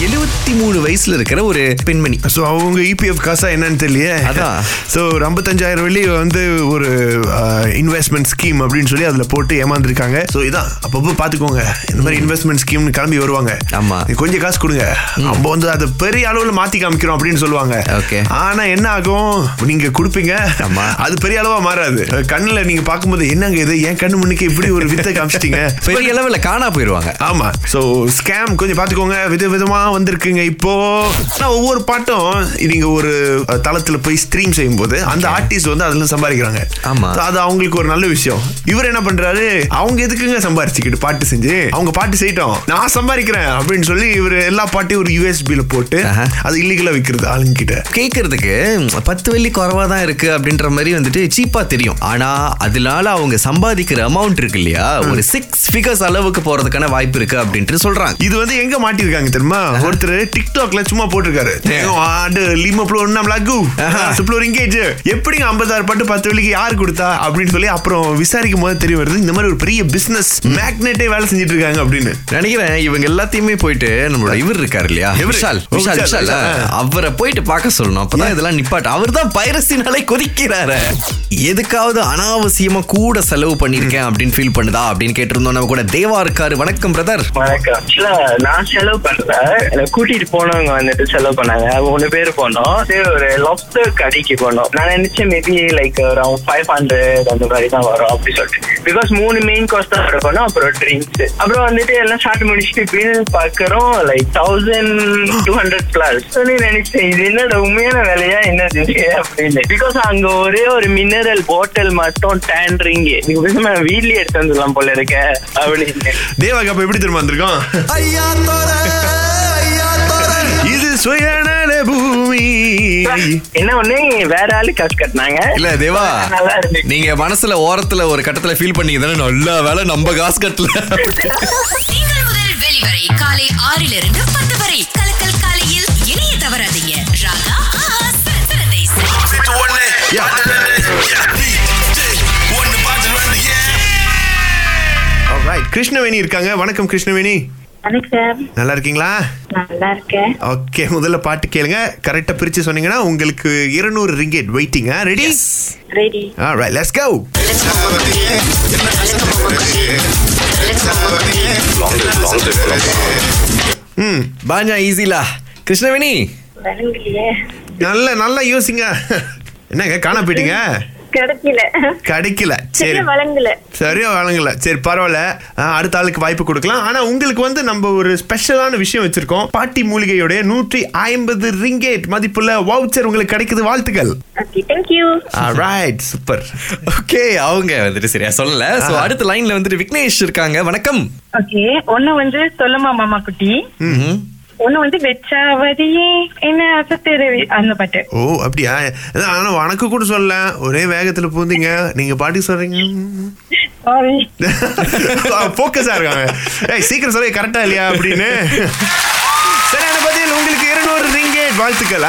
You எழுபத்தி மூணு வயசுல இருக்கிற ஒரு பெண்மணி. ஸோ அவங்க இபிஎஃப் காசா என்னன்னு தெரியலையே? அதான். ஸோ ஒரு ஐம்பத்தஞ்சாயிரம் வெள்ளி வந்து ஒரு இன்வெஸ்ட்மெண்ட் ஸ்கீம் அப்படின்னு சொல்லி அதில் போட்டு ஏமாந்துருக்காங்க. ஸோ இதான் அப்பப்போ பார்த்துக்கோங்க இந்த மாதிரி இன்வெஸ்ட்மெண்ட் ஸ்கீம்னு கிளம்பி வருவாங்க. ஆமா. கொஞ்சம் காசு கொடுங்க. நம்ம வந்து அதை பெரிய அளவில் மாற்றி காமிக்கிறோம் அப்படின்னு சொல்லுவாங்க. Okay. ஆனா என்ன ஆகும்? நீங்க கொடுப்பீங்க. ஆமா. அது பெரிய அளவா மாறாது. கண்ணுல நீங்க பார்க்கும்போது என்னங்க இது? என் கண்ணு முன்னுக்கு இப்படி ஒரு வித்தை காமிச்சிட்டீங்க? பெரிய அளவுல காணா போயிருவாங்க. ஆமா. சோ ஸ்கேம் கொஞ்சம் பாத்துக்கோங்க. வித விதமா வந்திருக்குங்க இப்போ. ஒவ்வொரு பாட்டும் நீங்க ஒரு தளத்துல போய் ஸ்ட்ரீம் செய்யும் போது அந்த ஆர்டிஸ்ட் வந்து அதுல சம்பாதிக்கிறாங்க. ஆமா. அது அவங்களுக்கு ஒரு நல்ல விஷயம். இவர் என்ன பண்றாரு? அவங்க எதுக்குங்க சம்பாரிச்சுக்கிட்டு பாட்டு செஞ்சு அவங்க பாட்டு செய்யட்டும். நான் சம்பாதிக்கிறேன் அப்படின்னு சொல்லி இவர் எல்லா பாட்டையும் ஒரு யூஎஸ்பில போட்டு. அது இல்லீகலா விக்கிறது ஆளுங்க கிட்ட கேட்கறதுக்கு பத்து வெள்ளி குறைவா தான் இருக்கு அப்படின்ற மாதிரி வந்துட்டு சீப்பா தெரியும். ஆனா அதனால அவங்க சம்பாதிக்கிற அமௌண்ட் இருக்கு இல்லையா? ஒரு சிக்ஸ் ஃபிகர்ஸ் அளவுக்கு போறதுக்கான வாய்ப்பு இருக்கு அப்படின்ட்டு சொல்றாங்க. இது வந்து எங்க மாட்டிருக்காங்க தெரியுமா? ஒருத்தர் டிக்டாக்ல சும்மா போட்டிருக்காரு. நம்ம லகு சுப்ளோ ரிங்கேஜ் எப்படிங்க ஐம்பதாயிரம் பட்டு பத்து வெள்ளிக்கு யார் கொடுத்தா அப்படின்னு சொல்லி அப்புறம் விசாரிக்கும் போது தெரிய வருது இந்த மாதிரி ஒரு பெரிய பிசினஸ் மேக்னெட்டே வேலை செஞ்சுட்டு இருக்காங்க அப்படின்னு. நினைக்கிறேன் இவங்க எல்லாத்தையுமே போயிட்டு நம்மளோட இவர் இருக்காரு இல்லையா? விஷால் விஷால் விஷால். அவரை போயிட்டு பார்க்க சொல்லணும். அப்பதான் இதெல்லாம் நிப்பாட்டு. அவர் தான் பைரசினாலே கொதிக்கிறாரு. எதுக்காவது அனாவசியமா கூட செலவு பண்ணிருக்கேன் அப்படின்னு ஃபீல் பண்ணுதா அப்படின்னு கேட்டிருந்தோம். நம்ம கூட தேவா இருக்காரு. வணக்கம் பிரதர் வணக்கம். நான் செலவு பண்ணல. என்னை கூட்டிட்டு போனவங்க வந்துட்டு செலவு பண்ணாங்க. மூணு பேர் போனோம். சரி ஒரு லாப்ஸ்டர் கடைக்கு போனோம். நான் நினைச்சேன் maybe like around five hundred அந்த மாதிரி தான் வரும் அப்படி சொல்லிட்டு. பிகாஸ் மூணு மெயின் காஸ்ட் தான் இருக்கணும் அப்புறம் ட்ரிங்க்ஸ் அப்புறம் வந்துட்டு எல்லாம் ஸ்டார்ட் முடிச்சுட்டு பில் பாக்குறோம் like thousand two hundred plus சொல்லி நினைச்சேன் இது என்னோட உண்மையான வேலையா என்னது அப்படின்னு. பிகாஸ் அங்க ஒரே ஒரு மினரல் பாட்டில் மட்டும் டேன் நீங்க பேசாம வீட்லயே எடுத்து வந்துடலாம் போல இருக்க அப்படின்னு. தேவாக்கு அப்ப எப்படி திரும்ப வந்திருக்கோம்? இது சுயநல பூமி. என்ன ஒண்ணு வேற ஆளு காசு கட்டினாங்க. இல்ல தேவா நீங்க மனசுல ஓரத்துல ஒரு கட்டத்துல ஃபீல் பண்ணீங்க தானே நல்ல வேலை நம்ம காசு கட்டல. திங்கள் முதல் வெளிவரை காலை ஆறிலிருந்து பத்து வரை. கலக்கல் காலையில் இணைய தவறாதீங்க. ராகா கிருஷ்ணவேணி இருக்காங்க. வணக்கம் கிருஷ்ணவேணி. நல்லா இருக்கீங்களா ஓகே முதல்ல பாட்டு கேளுங்க. கரெக்டா பிரிச்சு சொன்னீங்கன்னா உங்களுக்கு இருநூறு ringgit வெயிட்டிங்க ready ready Alright, let's go. ம் பாஞ்சா ஈஸிலா கிருஷ்ணவேணி? நல்ல நல்லா யோசிங்க. என்னங்க காண போயிட்டீங்க? கிடைக்கல. கிடைக்கல. சரி. சரியா வழங்கல. சரியா வழங்கல. சரி பரவாயில்ல. அடுத்த ஆளுக்கு வாய்ப்பு கொடுக்கலாம். ஆனா உங்களுக்கு வந்து நம்ம ஒரு ஸ்பெஷலான விஷயம் வச்சிருக்கோம். பாட்டி மூலிகையோட நூற்றி ஐம்பது ரிங்கேட் மதிப்புள்ள வவுச்சர் உங்களுக்கு கிடைக்குது. வாழ்த்துக்கள். ரைட் சூப்பர் ஓகே அவங்க வந்துட்டு சரியா சொல்லல. சோ அடுத்த லைன்ல வந்துட்டு விக்னேஷ் இருக்காங்க. வணக்கம். ஓகே ஒண்ணு வந்து சொல்லுமா மாமா குட்டி. ஒண்ணு வந்து வெச்சாவதியே என்ன அசத்துரு அந்த பாட்டு. ஓ அப்படியா? ஆனா வணக்கு கூட சொல்ல ஒரே வேகத்துல பூந்தீங்க. நீங்க பாட்டி சொல்றீங்க. சாரி போக்கஸா இருக்காங்க. ஏய் சீக்கிரம் சொல்ல கரெக்டா இல்லையா அப்படின்னு. சரியான பதில் உங்களுக்கு இருநூறு ரிங்கேட் வாழ்த்துக்கள்?